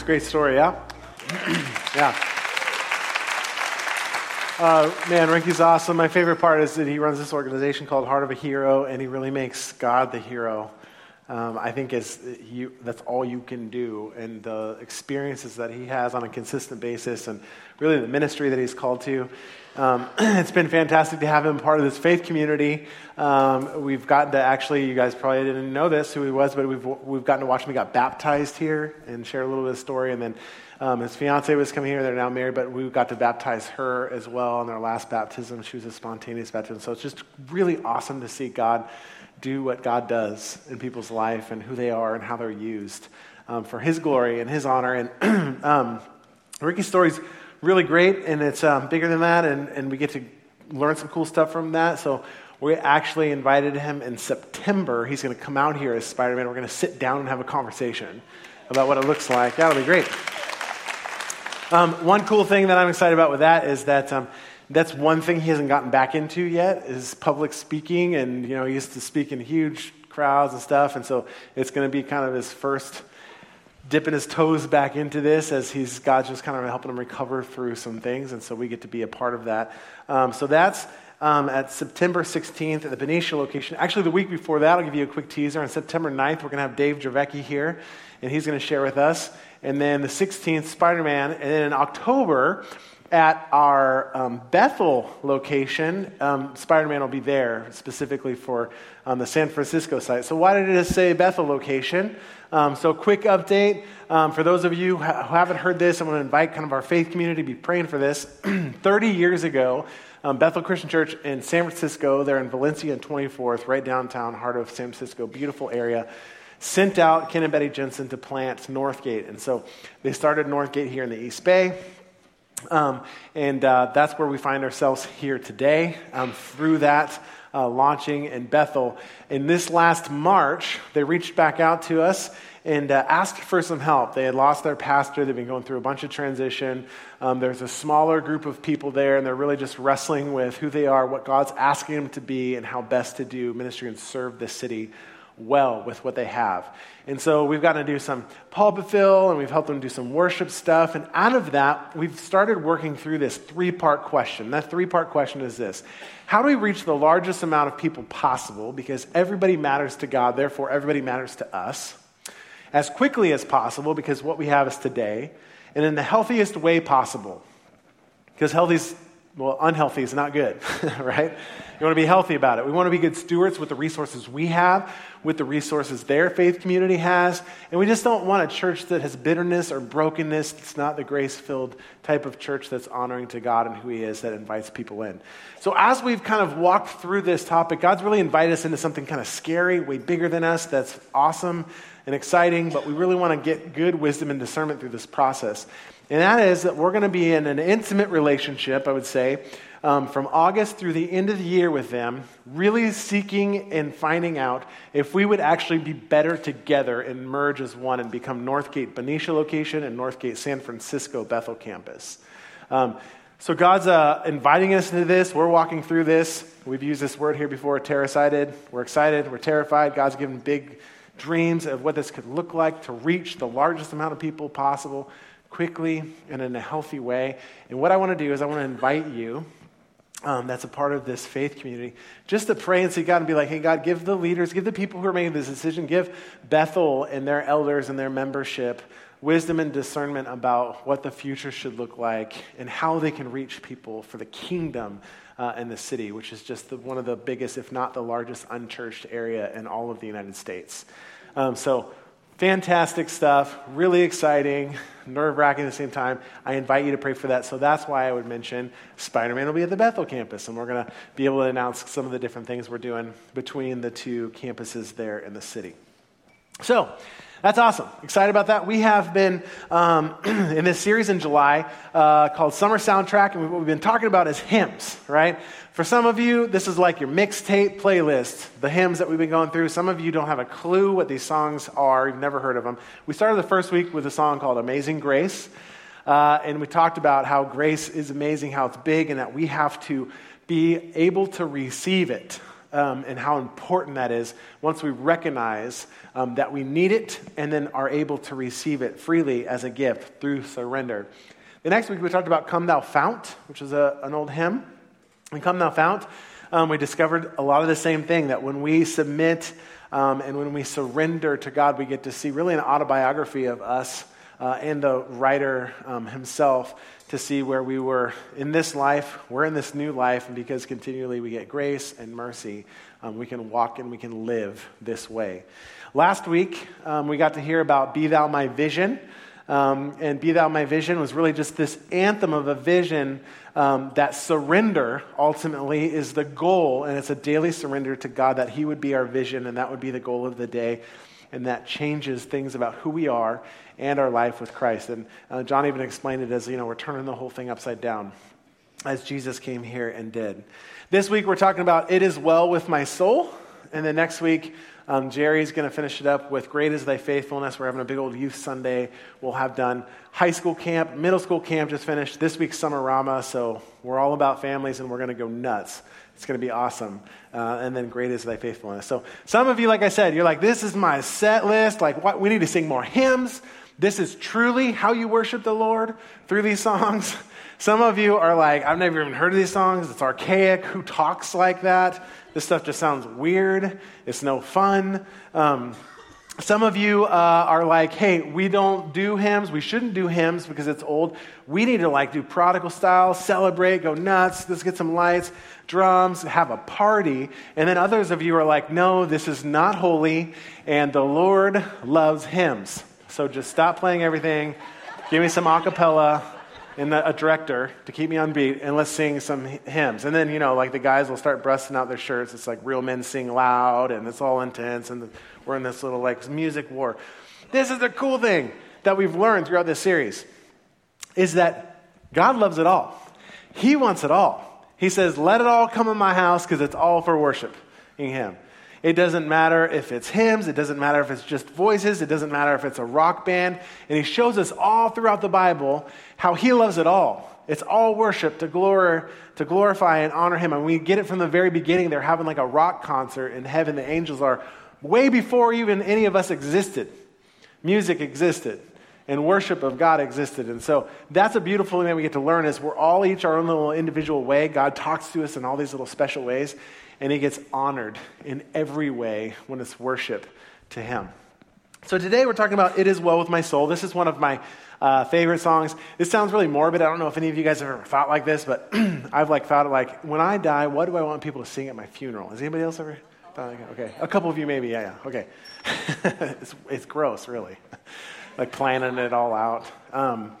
It's a great story, yeah? yeah. Uh, man, Ricky's awesome. My favorite part is that he runs this organization called Heart of a Hero, and he really makes God the hero. Um, I think is you, that's all you can do, and the experiences that he has on a consistent basis, and really the ministry that he's called to. Um, it's been fantastic to have him part of this faith community. Um, we've gotten to actually, you guys probably didn't know this who he was, but we've we've gotten to watch him. He got baptized here and share a little bit of story, and then um, his fiance was coming here. They're now married, but we got to baptize her as well in their last baptism. She was a spontaneous baptism, so it's just really awesome to see God do what God does in people's life and who they are and how they're used um, for His glory and His honor. And um, Ricky's story's really great, and it's um, bigger than that, and, and we get to learn some cool stuff from that. So we actually invited him in September. He's going to come out here as Spider Man. We're going to sit down and have a conversation about what it looks like. That'll be great. Um, one cool thing that I'm excited about with that is that um, that's one thing he hasn't gotten back into yet is public speaking. And, you know, he used to speak in huge crowds and stuff. And so it's going to be kind of his first dipping his toes back into this as he's God's just kind of helping him recover through some things. And so we get to be a part of that. Um, so that's um, at September 16th at the Benicia location. Actually, the week before that, I'll give you a quick teaser. On September 9th, we're going to have Dave Dravecky here, and he's going to share with us. And then the 16th, Spider Man. And then in October, at our um, Bethel location, um, Spider Man will be there specifically for um, the San Francisco site. So, why did it say Bethel location? Um, so, quick update um, for those of you who haven't heard this, I'm going to invite kind of our faith community to be praying for this. 30 years ago, um, Bethel Christian Church in San Francisco, they're in Valencia and 24th, right downtown, heart of San Francisco, beautiful area sent out Ken and Betty Jensen to plant Northgate. And so they started Northgate here in the East Bay. Um, and uh, that's where we find ourselves here today um, through that uh, launching in Bethel. In this last March, they reached back out to us and uh, asked for some help. They had lost their pastor, they've been going through a bunch of transition. Um, there's a smaller group of people there, and they're really just wrestling with who they are, what God's asking them to be, and how best to do ministry and serve this city well with what they have. And so we've gotten to do some pulpit fill and we've helped them do some worship stuff. And out of that, we've started working through this three part question. That three part question is this How do we reach the largest amount of people possible? Because everybody matters to God, therefore, everybody matters to us. As quickly as possible, because what we have is today, and in the healthiest way possible. Because healthy's well, unhealthy is not good, right? You want to be healthy about it. We want to be good stewards with the resources we have, with the resources their faith community has. And we just don't want a church that has bitterness or brokenness. It's not the grace filled type of church that's honoring to God and who He is that invites people in. So, as we've kind of walked through this topic, God's really invited us into something kind of scary, way bigger than us, that's awesome and exciting, but we really want to get good wisdom and discernment through this process. And that is that we're going to be in an intimate relationship, I would say, um, from August through the end of the year with them, really seeking and finding out if we would actually be better together and merge as one and become Northgate Benicia location and Northgate San Francisco Bethel campus. Um, so God's uh, inviting us into this. We're walking through this. We've used this word here before, terracided. We're excited. We're terrified. God's given big dreams of what this could look like to reach the largest amount of people possible quickly and in a healthy way. And what I want to do is I want to invite you. Um, that's a part of this faith community, just to pray and see God and be like, hey, God, give the leaders, give the people who are making this decision, give Bethel and their elders and their membership wisdom and discernment about what the future should look like and how they can reach people for the kingdom uh, in the city, which is just the, one of the biggest, if not the largest, unchurched area in all of the United States. Um, so, fantastic stuff, really exciting, nerve wracking at the same time. I invite you to pray for that. So that's why I would mention Spider Man will be at the Bethel campus, and we're going to be able to announce some of the different things we're doing between the two campuses there in the city. So, that's awesome. Excited about that. We have been um, in this series in July uh, called Summer Soundtrack, and what we've been talking about is hymns, right? For some of you, this is like your mixtape playlist, the hymns that we've been going through. Some of you don't have a clue what these songs are, you've never heard of them. We started the first week with a song called Amazing Grace, uh, and we talked about how grace is amazing, how it's big, and that we have to be able to receive it um, and how important that is once we recognize um, that we need it and then are able to receive it freely as a gift through surrender. The next week we talked about Come Thou Fount, which is a, an old hymn. And Come Thou Fount, um, we discovered a lot of the same thing that when we submit um, and when we surrender to God, we get to see really an autobiography of us uh, and the writer um, himself to see where we were in this life, we're in this new life, and because continually we get grace and mercy, um, we can walk and we can live this way. Last week, um, we got to hear about Be Thou My Vision. Um, and Be Thou My Vision was really just this anthem of a vision um, that surrender ultimately is the goal, and it's a daily surrender to God that He would be our vision, and that would be the goal of the day. And that changes things about who we are and our life with Christ. And uh, John even explained it as, you know, we're turning the whole thing upside down as Jesus came here and did. This week we're talking about It Is Well With My Soul. And then next week, um, Jerry's going to finish it up with Great is Thy Faithfulness. We're having a big old youth Sunday. We'll have done high school camp, middle school camp just finished. This week's Summer Rama. So we're all about families and we're going to go nuts. It's going to be awesome. Uh, and then great is thy faithfulness. So some of you, like I said, you're like, this is my set list. Like, what? we need to sing more hymns. This is truly how you worship the Lord through these songs. Some of you are like, I've never even heard of these songs. It's archaic. Who talks like that? This stuff just sounds weird. It's no fun. Um, some of you uh, are like, hey, we don't do hymns. We shouldn't do hymns because it's old. We need to like do prodigal style, celebrate, go nuts. Let's get some lights, drums, have a party. And then others of you are like, no, this is not holy, and the Lord loves hymns. So just stop playing everything. Give me some a and a director to keep me on beat, and let's sing some hymns. And then, you know, like the guys will start busting out their shirts. It's like real men sing loud, and it's all intense, and we're in this little like music war. This is the cool thing that we've learned throughout this series is that God loves it all. He wants it all. He says, Let it all come in my house because it's all for worshiping Him. It doesn't matter if it's hymns, it doesn't matter if it's just voices, it doesn't matter if it's a rock band. And he shows us all throughout the Bible how he loves it all. It's all worship to, glor- to glorify and honor him. And we get it from the very beginning. They're having like a rock concert in heaven. The angels are way before even any of us existed. Music existed and worship of God existed. And so that's a beautiful thing that we get to learn is we're all each our own little individual way. God talks to us in all these little special ways and he gets honored in every way when it's worship to him. So today we're talking about It Is Well With My Soul. This is one of my uh, favorite songs. This sounds really morbid. I don't know if any of you guys have ever thought like this, but I've like thought like, when I die, what do I want people to sing at my funeral? Has anybody else ever thought like? Okay. A couple of you maybe, yeah, yeah. Okay. it's, it's gross, really. like planning it all out. Um,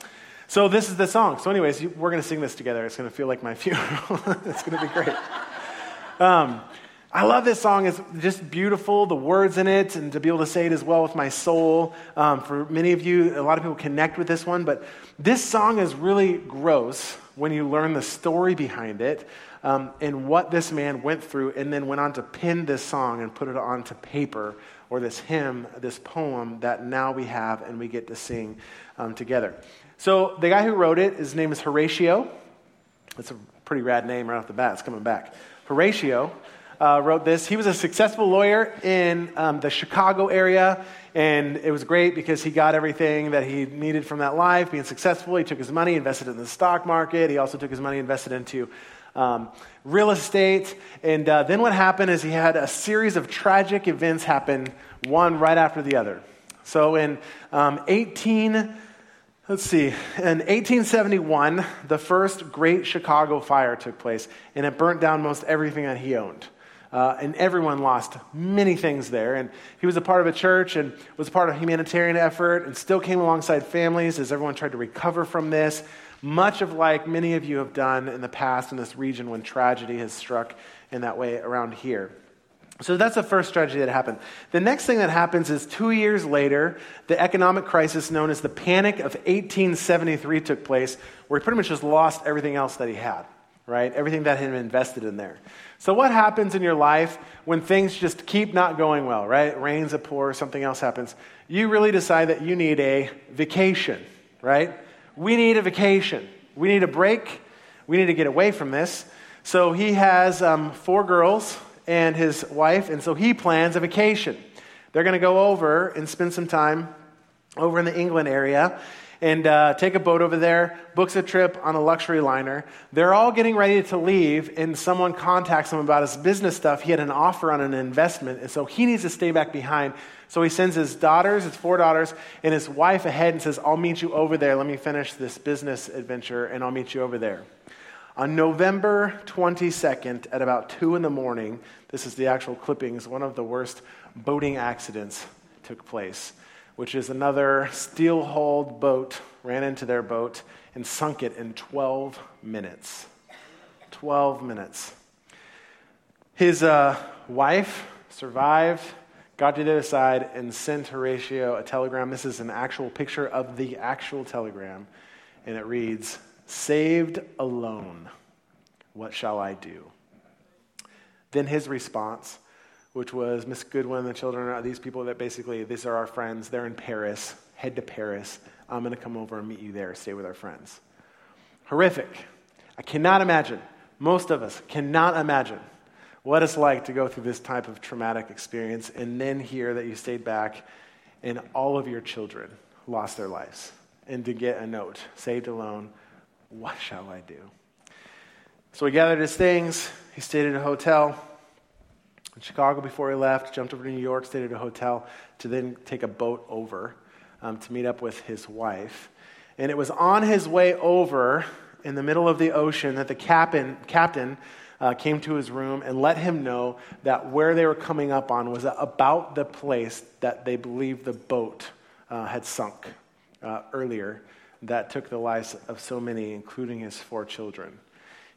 so this is the song. So anyways, you, we're going to sing this together. It's going to feel like my funeral. it's going to be great. Um, I love this song. It's just beautiful, the words in it, and to be able to say it as well with my soul. Um, for many of you, a lot of people connect with this one, but this song is really gross when you learn the story behind it um, and what this man went through, and then went on to pen this song and put it onto paper or this hymn, this poem that now we have and we get to sing um, together. So, the guy who wrote it, his name is Horatio. That's a pretty rad name right off the bat. It's coming back. Horatio uh, wrote this. He was a successful lawyer in um, the Chicago area, and it was great because he got everything that he needed from that life, being successful. He took his money, invested in the stock market. He also took his money, invested into um, real estate. And uh, then what happened is he had a series of tragic events happen, one right after the other. So in um, 18 Let's see. In 1871, the first Great Chicago Fire took place, and it burnt down most everything that he owned. Uh, and everyone lost many things there. And he was a part of a church and was a part of a humanitarian effort and still came alongside families as everyone tried to recover from this. Much of like many of you have done in the past in this region when tragedy has struck in that way around here. So that's the first tragedy that happened. The next thing that happens is two years later, the economic crisis known as the Panic of 1873 took place, where he pretty much just lost everything else that he had, right? Everything that had been invested in there. So, what happens in your life when things just keep not going well, right? Rains, it pours, something else happens. You really decide that you need a vacation, right? We need a vacation. We need a break. We need to get away from this. So, he has um, four girls and his wife, and so he plans a vacation. They're going to go over and spend some time over in the England area and uh, take a boat over there, books a trip on a luxury liner. They're all getting ready to leave, and someone contacts him about his business stuff. He had an offer on an investment, and so he needs to stay back behind. So he sends his daughters, his four daughters, and his wife ahead and says, I'll meet you over there. Let me finish this business adventure, and I'll meet you over there. On November 22nd, at about 2 in the morning, this is the actual clippings, one of the worst boating accidents took place which is another steel hulled boat, ran into their boat and sunk it in 12 minutes. 12 minutes. His uh, wife survived, got to the other side, and sent Horatio a telegram. This is an actual picture of the actual telegram, and it reads Saved alone, what shall I do? Then his response which was Miss Goodwin the children are these people that basically, these are our friends. They're in Paris. Head to Paris. I'm going to come over and meet you there, stay with our friends. Horrific. I cannot imagine, most of us cannot imagine what it's like to go through this type of traumatic experience and then hear that you stayed back and all of your children lost their lives. And to get a note, saved alone, what shall I do? So he gathered his things, he stayed at a hotel in Chicago before he left, jumped over to New York, stayed at a hotel to then take a boat over um, to meet up with his wife. And it was on his way over in the middle of the ocean that the captain, captain uh, came to his room and let him know that where they were coming up on was about the place that they believed the boat uh, had sunk uh, earlier that took the lives of so many, including his four children.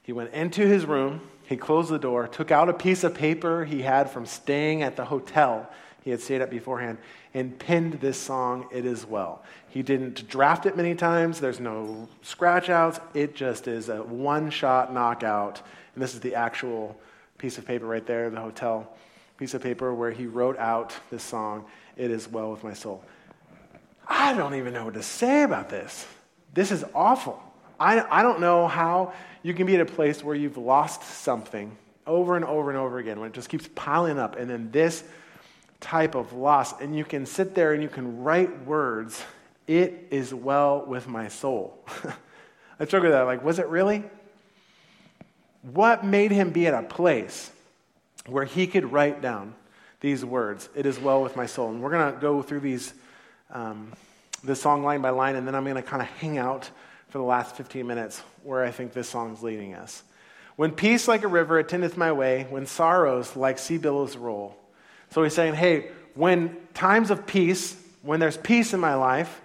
He went into his room he closed the door, took out a piece of paper he had from staying at the hotel he had stayed at beforehand, and pinned this song, It Is Well. He didn't draft it many times, there's no scratch outs. It just is a one shot knockout. And this is the actual piece of paper right there, the hotel piece of paper where he wrote out this song, It Is Well with My Soul. I don't even know what to say about this. This is awful. I, I don't know how you can be at a place where you've lost something over and over and over again when it just keeps piling up. And then this type of loss, and you can sit there and you can write words, it is well with my soul. I struggle with that. Like, was it really? What made him be at a place where he could write down these words, it is well with my soul? And we're going to go through these, um, this song line by line, and then I'm going to kind of hang out for the last 15 minutes where I think this song's leading us. When peace like a river attendeth my way, when sorrows like sea billows roll. So he's saying, hey, when times of peace, when there's peace in my life,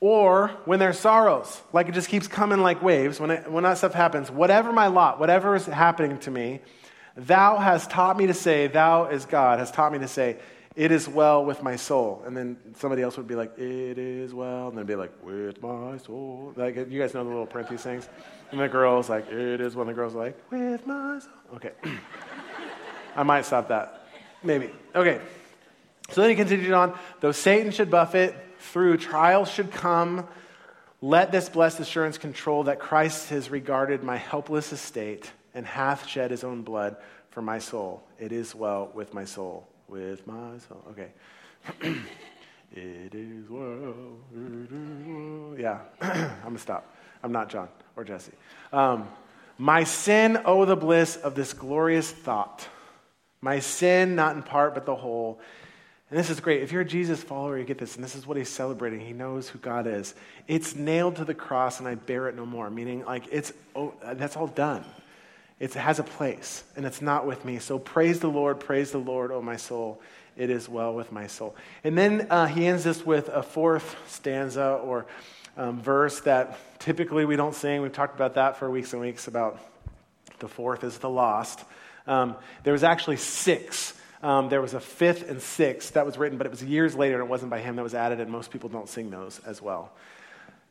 or when there's sorrows, like it just keeps coming like waves, when, it, when that stuff happens, whatever my lot, whatever is happening to me, thou has taught me to say, thou is God, has taught me to say, it is well with my soul. And then somebody else would be like, it is well. And then be like, with my soul. Like, you guys know the little parentheses things? And the girl's like, it is when the girl's like, with my soul. Okay. I might stop that. Maybe. Okay. So then he continued on, though Satan should buffet, through trials should come, let this blessed assurance control that Christ has regarded my helpless estate and hath shed his own blood for my soul. It is well with my soul with my soul. Okay. it is well. Yeah, I'm going to stop. I'm not John or Jesse. Um, my sin, oh, the bliss of this glorious thought. My sin, not in part, but the whole. And this is great. If you're a Jesus follower, you get this, and this is what he's celebrating. He knows who God is. It's nailed to the cross, and I bear it no more. Meaning, like, it's oh, that's all done. It has a place, and it's not with me. So praise the Lord, praise the Lord, O my soul. It is well with my soul. And then uh, he ends this with a fourth stanza or um, verse that typically we don't sing. We've talked about that for weeks and weeks about the fourth is the lost. Um, there was actually six. Um, there was a fifth and sixth that was written, but it was years later and it wasn't by him that was added, and most people don't sing those as well.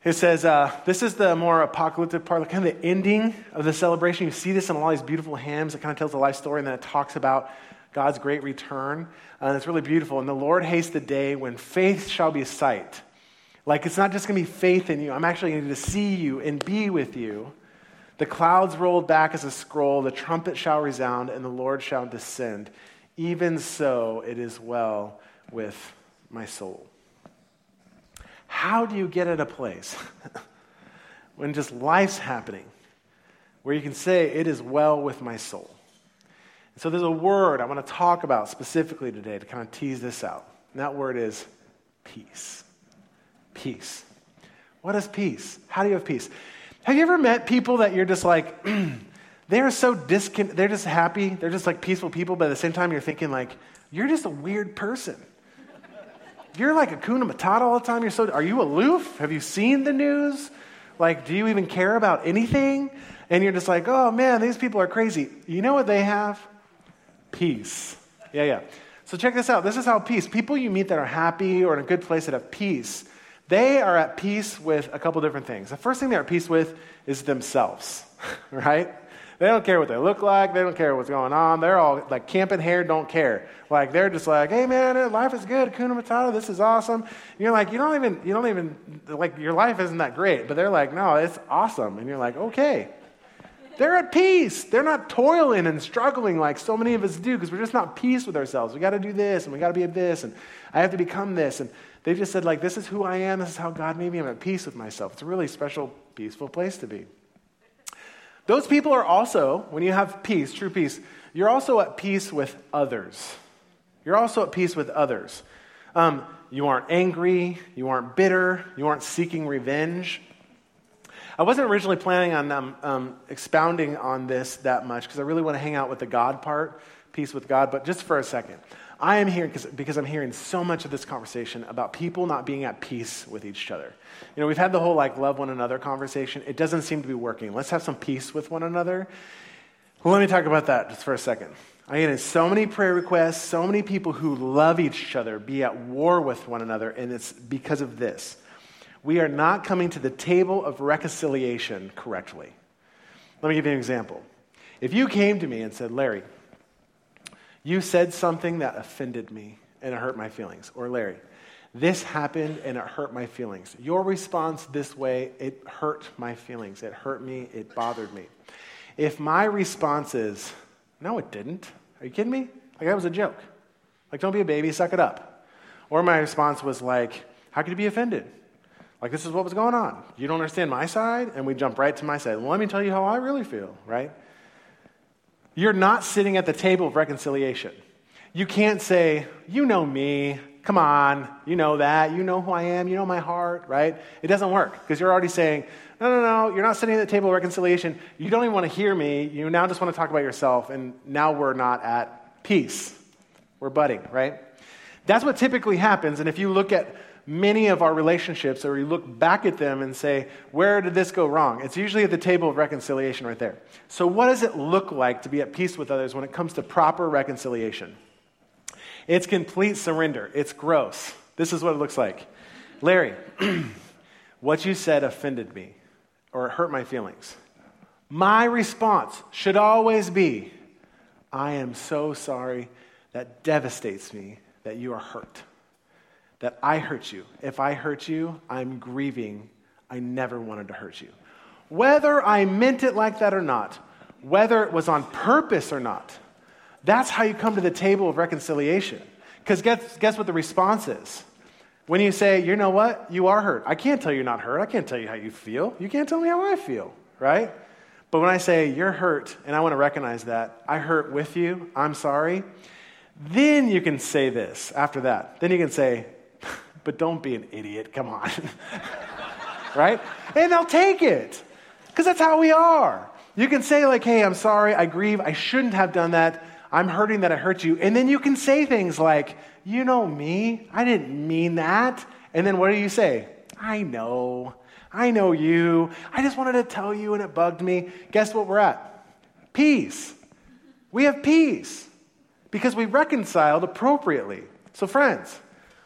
It says, uh, this is the more apocalyptic part, kind of the ending of the celebration. You see this in all these beautiful hymns. It kind of tells the life story, and then it talks about God's great return. Uh, and it's really beautiful. And the Lord hastes the day when faith shall be sight. Like it's not just going to be faith in you, I'm actually going to see you and be with you. The clouds rolled back as a scroll, the trumpet shall resound, and the Lord shall descend. Even so, it is well with my soul. How do you get at a place when just life's happening where you can say, It is well with my soul? so there's a word I want to talk about specifically today to kind of tease this out. And that word is peace. Peace. What is peace? How do you have peace? Have you ever met people that you're just like, they're so discon- they're just happy, they're just like peaceful people, but at the same time you're thinking like, you're just a weird person. You're like a kuna matata all the time. You're so, are you aloof? Have you seen the news? Like, do you even care about anything? And you're just like, oh man, these people are crazy. You know what they have? Peace. Yeah, yeah. So check this out. This is how peace, people you meet that are happy or in a good place that have peace, they are at peace with a couple different things. The first thing they're at peace with is themselves, right? They don't care what they look like. They don't care what's going on. They're all like camping hair, don't care. Like they're just like, hey man, uh, life is good. Kuna Matata, this is awesome. And you're like, you don't even, you don't even, like your life isn't that great. But they're like, no, it's awesome. And you're like, okay. They're at peace. They're not toiling and struggling like so many of us do because we're just not peace with ourselves. We got to do this and we got to be this and I have to become this. And they just said, like, this is who I am. This is how God made me. I'm at peace with myself. It's a really special, peaceful place to be. Those people are also, when you have peace, true peace, you're also at peace with others. You're also at peace with others. Um, you aren't angry. You aren't bitter. You aren't seeking revenge. I wasn't originally planning on um, um, expounding on this that much because I really want to hang out with the God part, peace with God, but just for a second. I am here because, I'm hearing so much of this conversation about people not being at peace with each other. You know, we've had the whole like love one another conversation. It doesn't seem to be working. Let's have some peace with one another. Well, let me talk about that just for a second. I get so many prayer requests, so many people who love each other be at war with one another, and it's because of this we are not coming to the table of reconciliation correctly. Let me give you an example. If you came to me and said, Larry, you said something that offended me and it hurt my feelings, or Larry, this happened and it hurt my feelings. Your response this way, it hurt my feelings. It hurt me. It bothered me. If my response is, no, it didn't. Are you kidding me? Like, that was a joke. Like, don't be a baby, suck it up. Or my response was like, how could you be offended? Like, this is what was going on. You don't understand my side? And we jump right to my side. Well, let me tell you how I really feel, right? You're not sitting at the table of reconciliation. You can't say, You know me. Come on. You know that. You know who I am. You know my heart, right? It doesn't work because you're already saying, No, no, no. You're not sitting at the table of reconciliation. You don't even want to hear me. You now just want to talk about yourself. And now we're not at peace. We're budding, right? That's what typically happens. And if you look at many of our relationships, or we look back at them and say, where did this go wrong? It's usually at the table of reconciliation right there. So, what does it look like to be at peace with others when it comes to proper reconciliation? It's complete surrender. It's gross. This is what it looks like. Larry, what you said offended me or hurt my feelings. My response should always be, I am so sorry. That devastates me that you are hurt that I hurt you. If I hurt you, I'm grieving. I never wanted to hurt you. Whether I meant it like that or not, whether it was on purpose or not, that's how you come to the table of reconciliation. Because guess, guess what the response is? When you say, you know what, you are hurt. I can't tell you you're not hurt. I can't tell you how you feel. You can't tell me how I feel, right? But when I say, you're hurt, and I want to recognize that, I hurt with you, I'm sorry, then you can say this after that. Then you can say, but don't be an idiot. Come on. right? And they'll take it because that's how we are. You can say, like, hey, I'm sorry, I grieve, I shouldn't have done that, I'm hurting that I hurt you. And then you can say things like, you know me, I didn't mean that. And then what do you say? I know. I know you. I just wanted to tell you and it bugged me. Guess what we're at? Peace. We have peace because we reconciled appropriately. So, friends,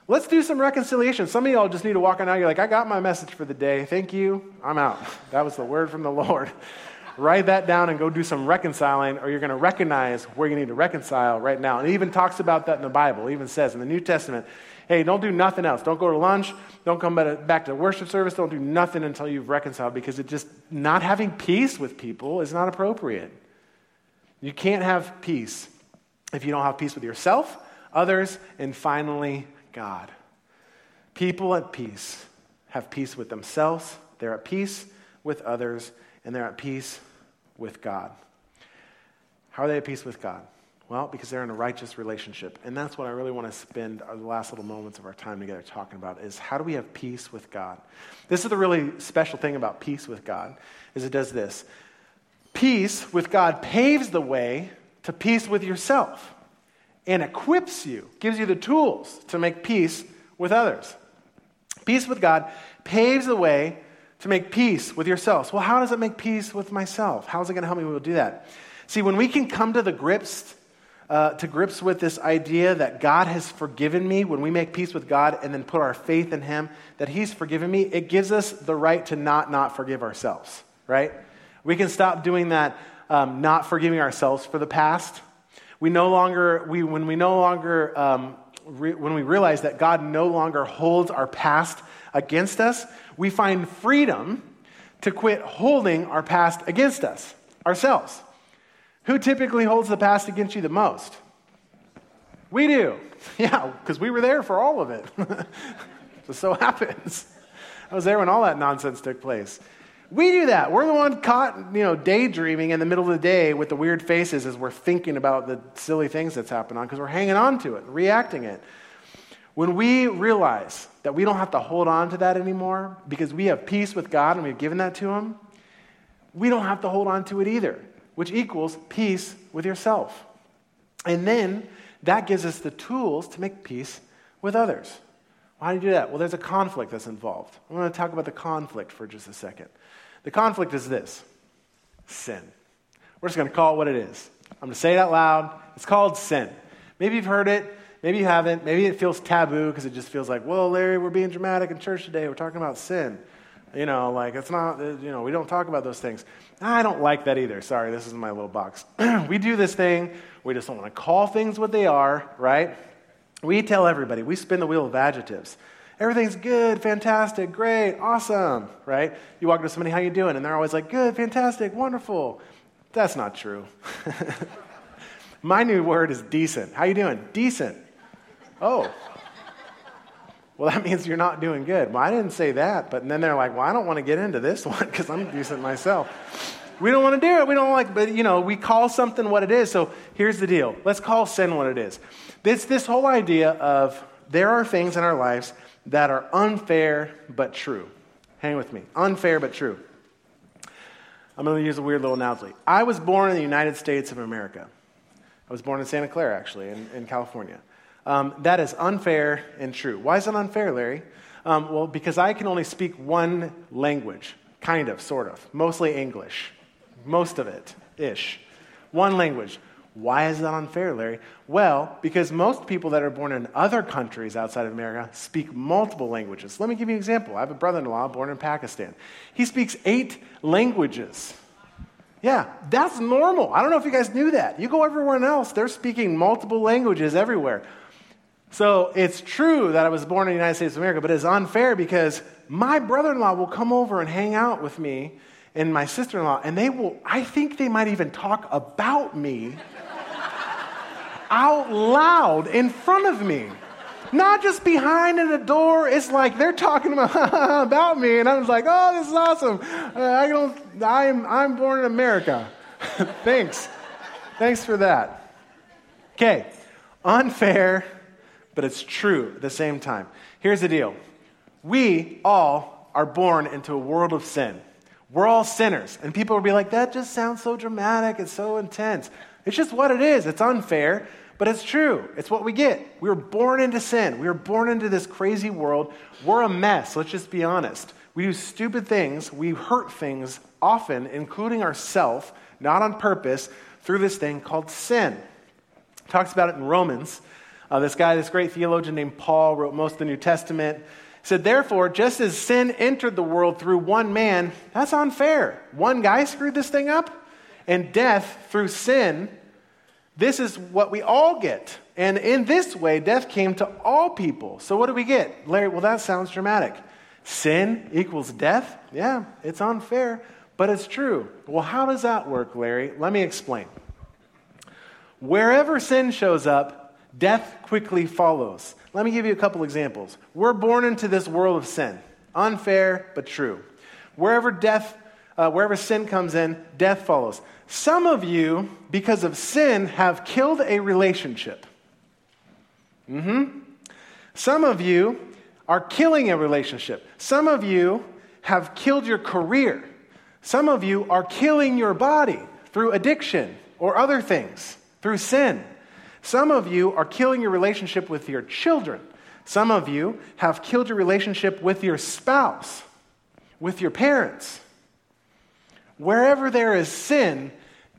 Let's do some reconciliation. Some of y'all just need to walk on out. You're like, I got my message for the day. Thank you. I'm out. That was the word from the Lord. Write that down and go do some reconciling, or you're going to recognize where you need to reconcile right now. And it even talks about that in the Bible. It even says in the New Testament, Hey, don't do nothing else. Don't go to lunch. Don't come back to worship service. Don't do nothing until you've reconciled because it just, not having peace with people is not appropriate. You can't have peace if you don't have peace with yourself, others, and finally, God. People at peace have peace with themselves, they're at peace with others, and they're at peace with God. How are they at peace with God? Well, because they're in a righteous relationship. And that's what I really want to spend the last little moments of our time together talking about is how do we have peace with God? This is the really special thing about peace with God is it does this. Peace with God paves the way to peace with yourself and equips you, gives you the tools to make peace with others. Peace with God paves the way to make peace with yourselves. Well, how does it make peace with myself? How is it going to help me to do that? See, when we can come to the grips uh, to grips with this idea that God has forgiven me, when we make peace with God and then put our faith in Him, that He's forgiven me, it gives us the right to not not forgive ourselves, right? We can stop doing that, um, not forgiving ourselves for the past. We no longer, we, when we no longer, um, re, when we realize that God no longer holds our past against us, we find freedom to quit holding our past against us, ourselves. Who typically holds the past against you the most? We do. Yeah, because we were there for all of it. Just so happens. I was there when all that nonsense took place. We do that. We're the one caught, you know, daydreaming in the middle of the day with the weird faces as we're thinking about the silly things that's happened on because we're hanging on to it, reacting it. When we realize that we don't have to hold on to that anymore because we have peace with God and we've given that to Him, we don't have to hold on to it either which equals peace with yourself. And then that gives us the tools to make peace with others. Why do you do that? Well, there's a conflict that's involved. I want to talk about the conflict for just a second. The conflict is this sin. We're just going to call it what it is. I'm going to say it out loud. It's called sin. Maybe you've heard it. Maybe you haven't. Maybe it feels taboo because it just feels like, well, Larry, we're being dramatic in church today. We're talking about sin. You know, like it's not, uh, you know, we don't talk about those things. I don't like that either. Sorry, this is my little box. we do this thing, we just don't want to call things what they are, right? We tell everybody, we spin the wheel of adjectives. Everything's good, fantastic, great, awesome, right? You walk up to somebody, how you doing? And they're always like, good, fantastic, wonderful. That's not true. my new word is decent. How you doing? Decent. Oh, well, that means you're not doing good. Well, I didn't say that. But then they're like, well, I don't want to get into this one because I'm decent myself. We don't want to do it. We don't like, but you know, we call something what it is. So here's the deal. Let's call sin what it is. It's this whole idea of there are things in our lives that are unfair but true. Hang with me. Unfair but true. I'm going to use a weird little analogy. I was born in the United States of America. I was born in Santa Clara, actually, in, in California. Um, that is unfair and true. Why is it unfair, Larry? Um, well, because I can only speak one language, kind of, sort of, mostly English, most of it ish. One language. Why is that unfair, Larry? Well, because most people that are born in other countries outside of America speak multiple languages. Let me give you an example. I have a brother in law born in Pakistan. He speaks eight languages. Yeah, that's normal. I don't know if you guys knew that. You go everywhere else, they're speaking multiple languages everywhere. So it's true that I was born in the United States of America, but it's unfair because my brother in law will come over and hang out with me and my sister in law, and they will, I think they might even talk about me out loud in front of me. Not just behind in the door. It's like they're talking about, me, and I was like, "Oh, this is awesome! Uh, I don't. I'm I'm born in America. Thanks, thanks for that." Okay, unfair but it's true at the same time. Here's the deal we all are born into a world of sin. We're all sinners. And people will be like, that just sounds so dramatic. It's so intense. It's just what it is. It's unfair, but it's true. It's what we get. We were born into sin. We were born into this crazy world. We're a mess. Let's just be honest. We do stupid things. We hurt things often, including ourselves, not on purpose, through this thing called sin. talks about it in Romans. Uh, this guy, this great theologian named Paul, wrote most of the New Testament. Said, Therefore, just as sin entered the world through one man, that's unfair. One guy screwed this thing up, and death through sin, This is what we all get. And in this way, death came to all people. So what do we get? Larry, well, that sounds dramatic. Sin equals death? Yeah, it's unfair, but it's true. Well, how does that work, Larry? Let me explain. Wherever sin shows up, death quickly follows. Let me give you a couple examples. We're born into this world of sin. Unfair, but true. Wherever death, uh, wherever sin comes in, death follows. Some of you, because of sin, have killed a relationship. Mm-hmm. Some of you are killing a relationship. Some of you have killed your career. Some of you are killing your body through addiction or other things, through sin. Some of you are killing your relationship with your children. Some of you have killed your relationship with your spouse, with your parents. Wherever there is sin,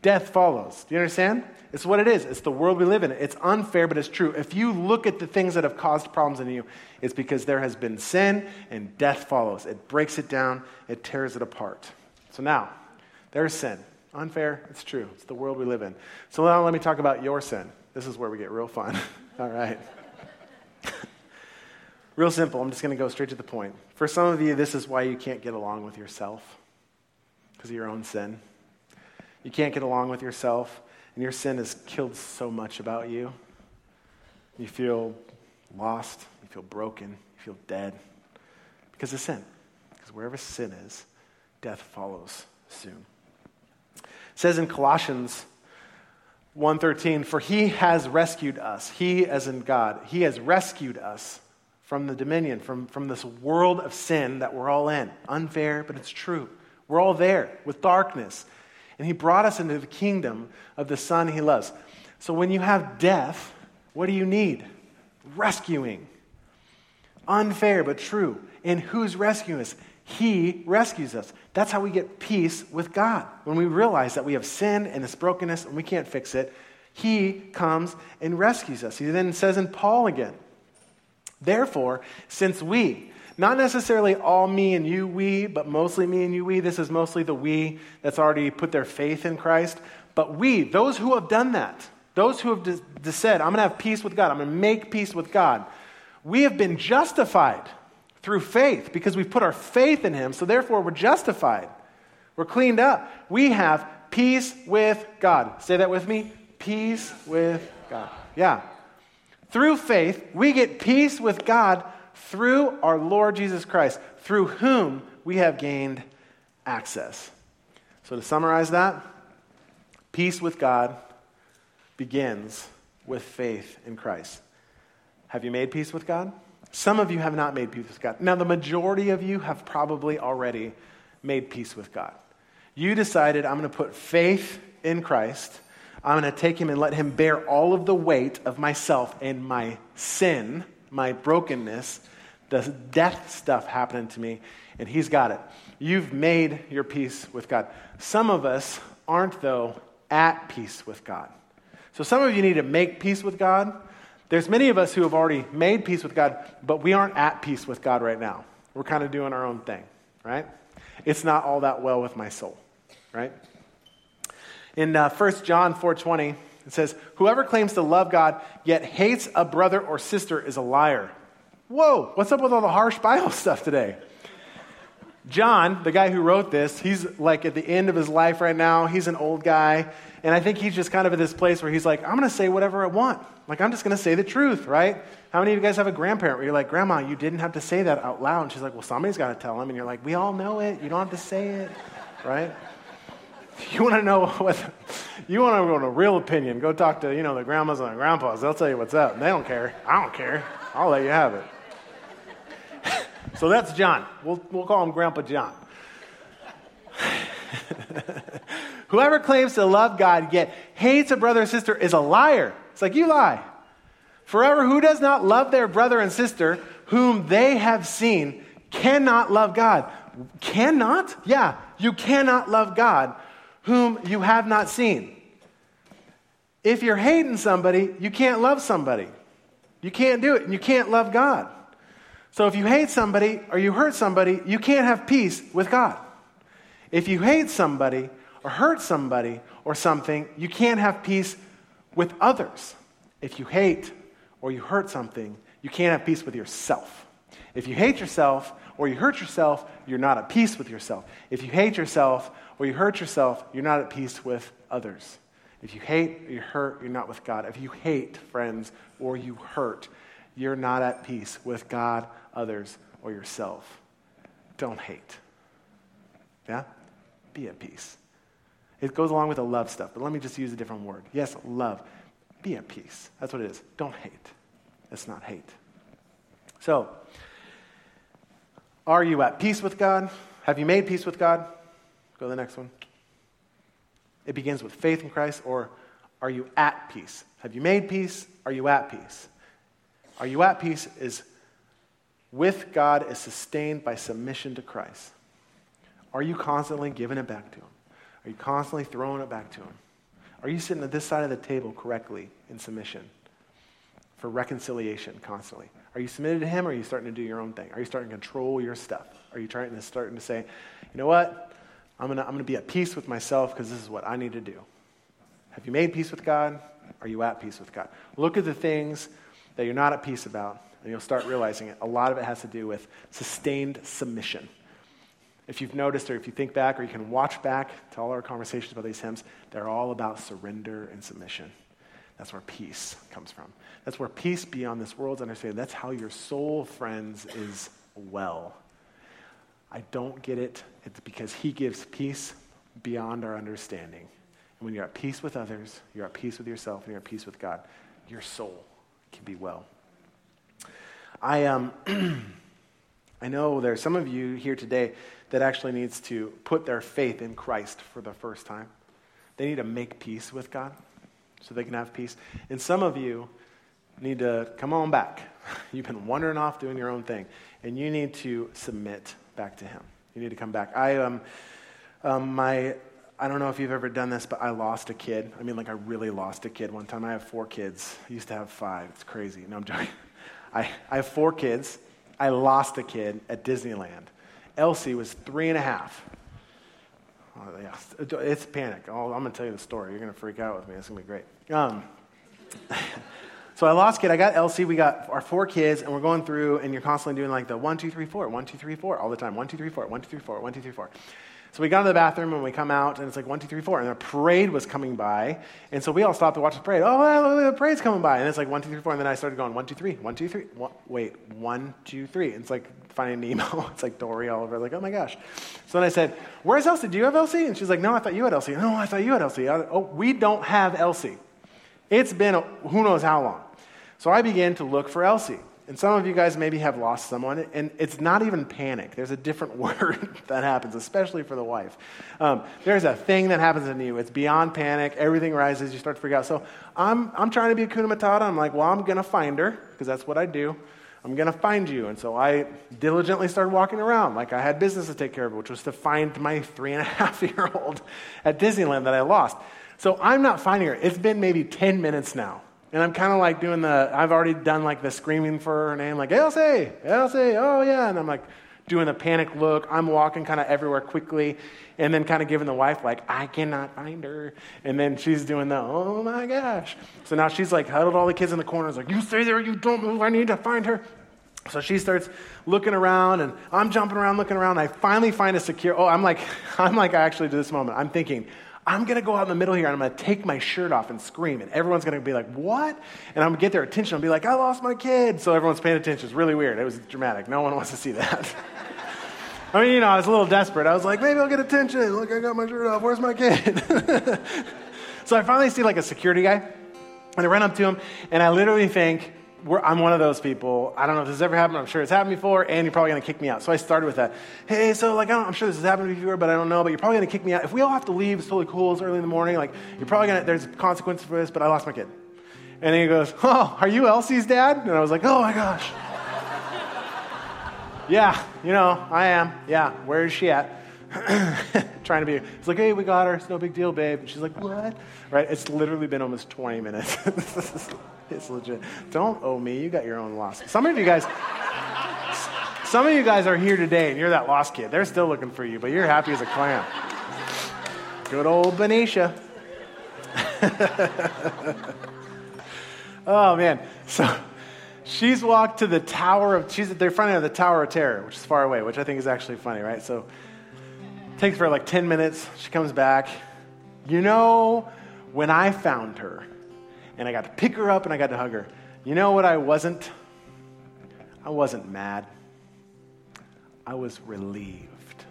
death follows. Do you understand? It's what it is. It's the world we live in. It's unfair, but it's true. If you look at the things that have caused problems in you, it's because there has been sin and death follows. It breaks it down, it tears it apart. So now, there's sin. Unfair, it's true. It's the world we live in. So now let me talk about your sin. This is where we get real fun. All right. real simple. I'm just going to go straight to the point. For some of you, this is why you can't get along with yourself because of your own sin. You can't get along with yourself, and your sin has killed so much about you. You feel lost, you feel broken, you feel dead because of sin. Because wherever sin is, death follows soon. It says in Colossians 1:13, "For he has rescued us, he as in God, he has rescued us from the dominion, from, from this world of sin that we're all in. Unfair, but it's true. We're all there with darkness. And he brought us into the kingdom of the Son he loves. So when you have death, what do you need? Rescuing. Unfair, but true. And who's rescuing us? He rescues us. That's how we get peace with God. When we realize that we have sin and this brokenness and we can't fix it, He comes and rescues us. He then says in Paul again, Therefore, since we, not necessarily all me and you, we, but mostly me and you, we. This is mostly the we that's already put their faith in Christ. But we, those who have done that, those who have de- said, I'm going to have peace with God, I'm going to make peace with God, we have been justified through faith because we've put our faith in Him. So therefore, we're justified. We're cleaned up. We have peace with God. Say that with me peace with God. Yeah. Through faith, we get peace with God through our Lord Jesus Christ, through whom we have gained access. So, to summarize that, peace with God begins with faith in Christ. Have you made peace with God? Some of you have not made peace with God. Now, the majority of you have probably already made peace with God. You decided, I'm going to put faith in Christ. I'm going to take him and let him bear all of the weight of myself and my sin my brokenness, the death stuff happening to me, and He's got it. You've made your peace with God. Some of us aren't, though, at peace with God. So some of you need to make peace with God. There's many of us who have already made peace with God, but we aren't at peace with God right now. We're kind of doing our own thing, right? It's not all that well with my soul, right? In uh, 1 John 4.20, it says, Whoever claims to love God yet hates a brother or sister is a liar. Whoa, what's up with all the harsh Bible stuff today? John, the guy who wrote this, he's like at the end of his life right now. He's an old guy. And I think he's just kind of at this place where he's like, I'm going to say whatever I want. Like, I'm just going to say the truth, right? How many of you guys have a grandparent where you're like, Grandma, you didn't have to say that out loud? And she's like, Well, somebody's got to tell him. And you're like, We all know it. You don't have to say it, right? You want to know what, you want to know a real opinion, go talk to, you know, the grandmas and the grandpas. They'll tell you what's up. They don't care. I don't care. I'll let you have it. so that's John. We'll, we'll call him Grandpa John. Whoever claims to love God yet hates a brother or sister is a liar. It's like, you lie. Forever, who does not love their brother and sister whom they have seen cannot love God. Cannot? Yeah, you cannot love God whom you have not seen. If you're hating somebody, you can't love somebody. You can't do it, and you can't love God. So if you hate somebody or you hurt somebody, you can't have peace with God. If you hate somebody or hurt somebody or something, you can't have peace with others. If you hate or you hurt something, you can't have peace with yourself. If you hate yourself or you hurt yourself, you're not at peace with yourself. If you hate yourself or you hurt yourself, you're not at peace with others. If you hate or you hurt, you're not with God. If you hate, friends, or you hurt, you're not at peace with God, others, or yourself. Don't hate. Yeah? Be at peace. It goes along with the love stuff, but let me just use a different word. Yes, love. Be at peace. That's what it is. Don't hate. It's not hate. So, are you at peace with God? Have you made peace with God? Go to the next one. It begins with faith in Christ, or are you at peace? Have you made peace? Are you at peace? Are you at peace is with God is sustained by submission to Christ. Are you constantly giving it back to Him? Are you constantly throwing it back to Him? Are you sitting at this side of the table correctly in submission for reconciliation constantly? Are you submitted to Him or are you starting to do your own thing? Are you starting to control your stuff? Are you trying to starting to say, you know what? I'm going to I'm going to be at peace with myself because this is what I need to do. Have you made peace with God? Are you at peace with God? Look at the things that you're not at peace about, and you'll start realizing it. A lot of it has to do with sustained submission. If you've noticed, or if you think back, or you can watch back to all our conversations about these hymns, they're all about surrender and submission. That's where peace comes from. That's where peace beyond this world's understanding. That's how your soul, friends, is well. I don't get it. It's because He gives peace beyond our understanding. And when you're at peace with others, you're at peace with yourself, and you're at peace with God, your soul can be well. I, um, I know there's some of you here today that actually needs to put their faith in Christ for the first time. They need to make peace with God so they can have peace. And some of you need to come on back. You've been wandering off doing your own thing, and you need to submit back to Him. You need to come back. I um, um, my I don't know if you've ever done this, but I lost a kid. I mean, like I really lost a kid one time. I have four kids. I used to have five. It's crazy. No, I'm joking. I, I have four kids. I lost a kid at Disneyland. Elsie was three and a half. Oh, yeah, it's panic. Oh, I'm going to tell you the story. You're going to freak out with me. It's going to be great. Um, so I lost kid. I got Elsie. We got our four kids, and we're going through, and you're constantly doing like the one, two, three, four, one, two, three, four all the time. One, two, three, four, one, two, three, four, one, two, three, four. So we got into the bathroom and we come out, and it's like one, two, three, four. And a parade was coming by. And so we all stopped to watch the parade. Oh, well, the parade's coming by. And it's like one, two, three, four. And then I started going one, two, three, one, two, three. One, wait, one, two, three. And it's like finding Nemo. It's like Dory all over. Like, oh my gosh. So then I said, Where's Elsie? Do you have Elsie? And she's like, No, I thought you had Elsie. No, I thought you had Elsie. oh, we don't have Elsie. It's been who knows how long. So I began to look for Elsie. And some of you guys maybe have lost someone, and it's not even panic. There's a different word that happens, especially for the wife. Um, there's a thing that happens in you. It's beyond panic. Everything rises. You start to freak out. So I'm, I'm trying to be a Hakuna Matata. I'm like, well, I'm going to find her, because that's what I do. I'm going to find you. And so I diligently started walking around like I had business to take care of, which was to find my three and a half year old at Disneyland that I lost. So I'm not finding her. It's been maybe 10 minutes now. And I'm kind of like doing the, I've already done like the screaming for her name, like, Elsie, Elsie, oh yeah. And I'm like doing the panic look. I'm walking kind of everywhere quickly and then kind of giving the wife, like, I cannot find her. And then she's doing the, oh my gosh. So now she's like huddled all the kids in the corners, like, you stay there, you don't move, I need to find her. So she starts looking around and I'm jumping around, looking around. I finally find a secure, oh, I'm like, I'm like actually to this moment, I'm thinking, I'm going to go out in the middle here and I'm going to take my shirt off and scream. And everyone's going to be like, what? And I'm going to get their attention. I'll be like, I lost my kid. So everyone's paying attention. It's really weird. It was dramatic. No one wants to see that. I mean, you know, I was a little desperate. I was like, maybe I'll get attention. Look, I got my shirt off. Where's my kid? so I finally see like a security guy. And I run up to him and I literally think, I'm one of those people. I don't know if this has ever happened. I'm sure it's happened before, and you're probably going to kick me out. So I started with that. Hey, so like I am sure this has happened before, but I don't know. But you're probably going to kick me out. If we all have to leave, it's totally cool. It's early in the morning. Like you're probably going to. There's consequences for this, but I lost my kid. And he goes, "Oh, are you Elsie's dad?" And I was like, "Oh my gosh." yeah, you know, I am. Yeah, where is she at? trying to be. It's like, hey, we got her. It's no big deal, babe. And she's like, what? Right? It's literally been almost 20 minutes. it's legit. Don't owe me. You got your own loss. Some of you guys, some of you guys are here today and you're that lost kid. They're still looking for you, but you're happy as a clam. Good old Benicia. oh, man. So she's walked to the Tower of, she's, they're front of the Tower of Terror, which is far away, which I think is actually funny, right? So takes her like 10 minutes. She comes back. You know, when I found her and I got to pick her up and I got to hug her, you know what I wasn't? I wasn't mad. I was relieved.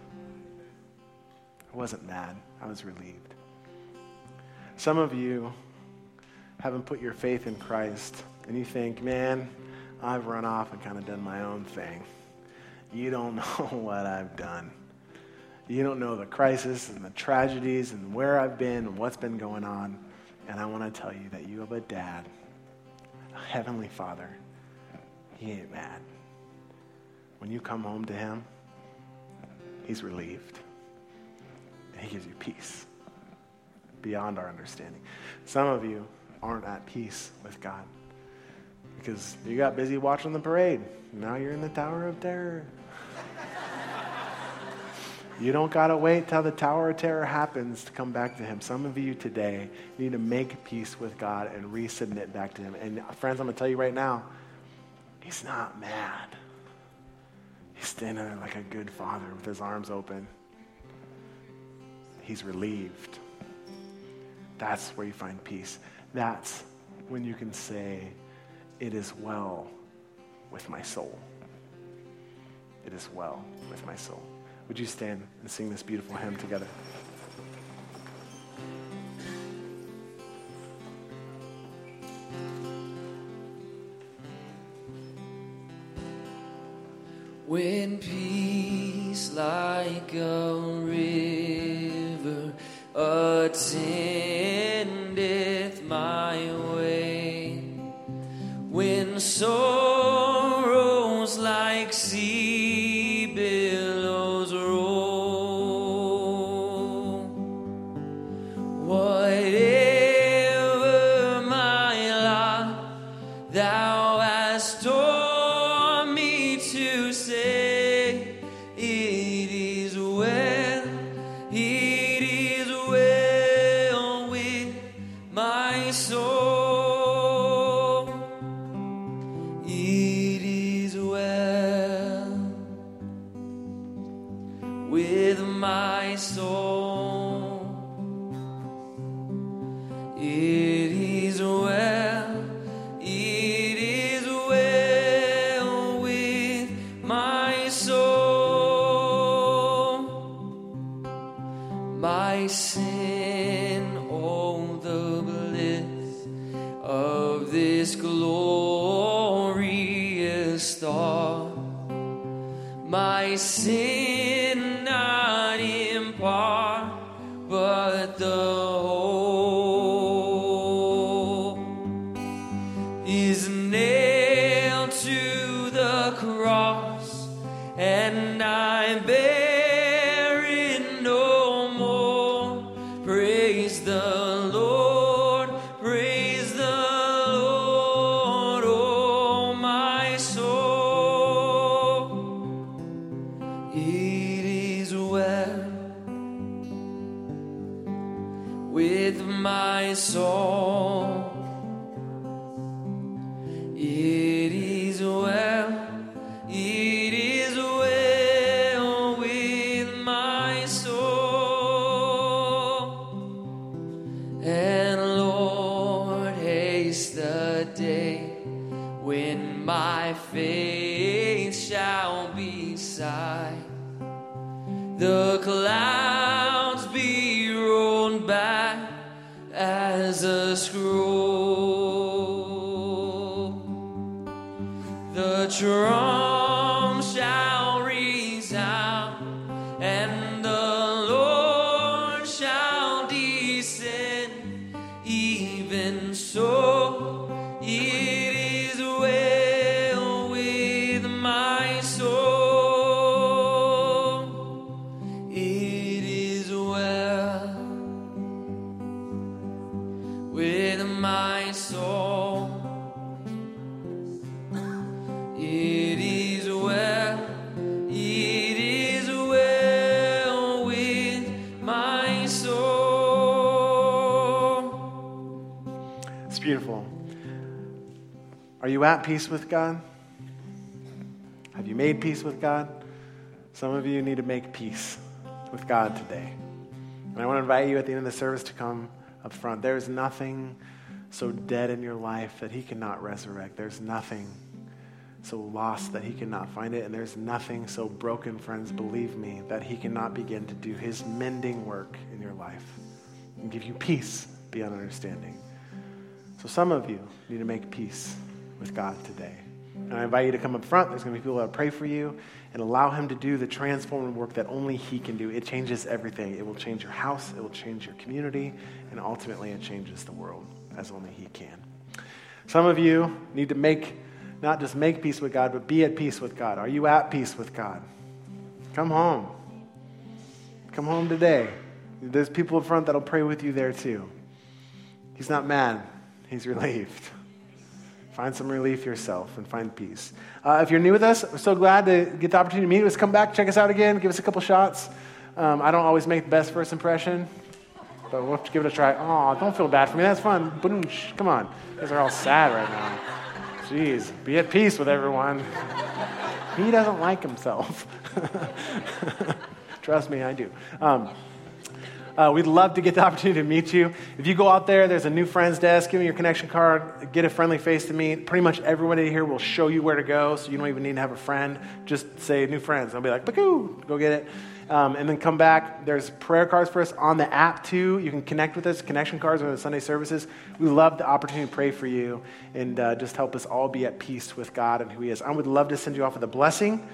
I wasn't mad. I was relieved. Some of you haven't put your faith in Christ and you think, man, I've run off and kind of done my own thing. You don't know what I've done. You don't know the crisis and the tragedies and where I've been and what's been going on. And I want to tell you that you have a dad, a heavenly father. He ain't mad. When you come home to him, he's relieved. And he gives you peace beyond our understanding. Some of you aren't at peace with God because you got busy watching the parade. Now you're in the Tower of Terror. You don't got to wait till the Tower of Terror happens to come back to Him. Some of you today need to make peace with God and resubmit back to Him. And uh, friends, I'm going to tell you right now, He's not mad. He's standing there like a good father with his arms open. He's relieved. That's where you find peace. That's when you can say, It is well with my soul. It is well with my soul. Would you stand and sing this beautiful hymn together? When peace like a river attendeth my way, when sorrows like sea and I bear at peace with God? Have you made peace with God? Some of you need to make peace with God today. And I want to invite you at the end of the service to come up front. There's nothing so dead in your life that He cannot resurrect. There's nothing so lost that He cannot find it. And there's nothing so broken, friends, believe me, that He cannot begin to do His mending work in your life and give you peace beyond understanding. So some of you need to make peace with God today. And I invite you to come up front. There's going to be people that pray for you and allow Him to do the transformative work that only He can do. It changes everything. It will change your house, it will change your community, and ultimately it changes the world as only He can. Some of you need to make, not just make peace with God, but be at peace with God. Are you at peace with God? Come home. Come home today. There's people up front that'll pray with you there too. He's not mad, He's relieved. Find some relief yourself and find peace. Uh, if you're new with us, we're so glad to get the opportunity to meet us. Come back, check us out again, give us a couple shots. Um, I don't always make the best first impression, but we'll have to give it a try. Oh, don't feel bad for me. That's fun. Boonch. Come on. You guys are all sad right now. Jeez, be at peace with everyone. he doesn't like himself. Trust me, I do. Um, uh, we'd love to get the opportunity to meet you. If you go out there, there's a new friends desk. Give me your connection card. Get a friendly face to meet. Pretty much everybody here will show you where to go, so you don't even need to have a friend. Just say new friends. I'll be like, go get it. Um, and then come back. There's prayer cards for us on the app too. You can connect with us. Connection cards are the Sunday services. We love the opportunity to pray for you and uh, just help us all be at peace with God and who He is. I would love to send you off with a blessing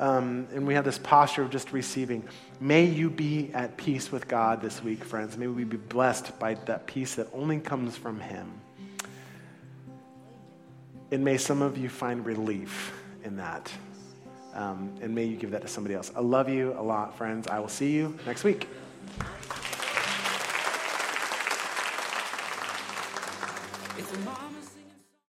um, and we have this posture of just receiving. May you be at peace with God this week, friends. May we be blessed by that peace that only comes from Him. And may some of you find relief in that. Um, and may you give that to somebody else. I love you a lot, friends. I will see you next week. It's a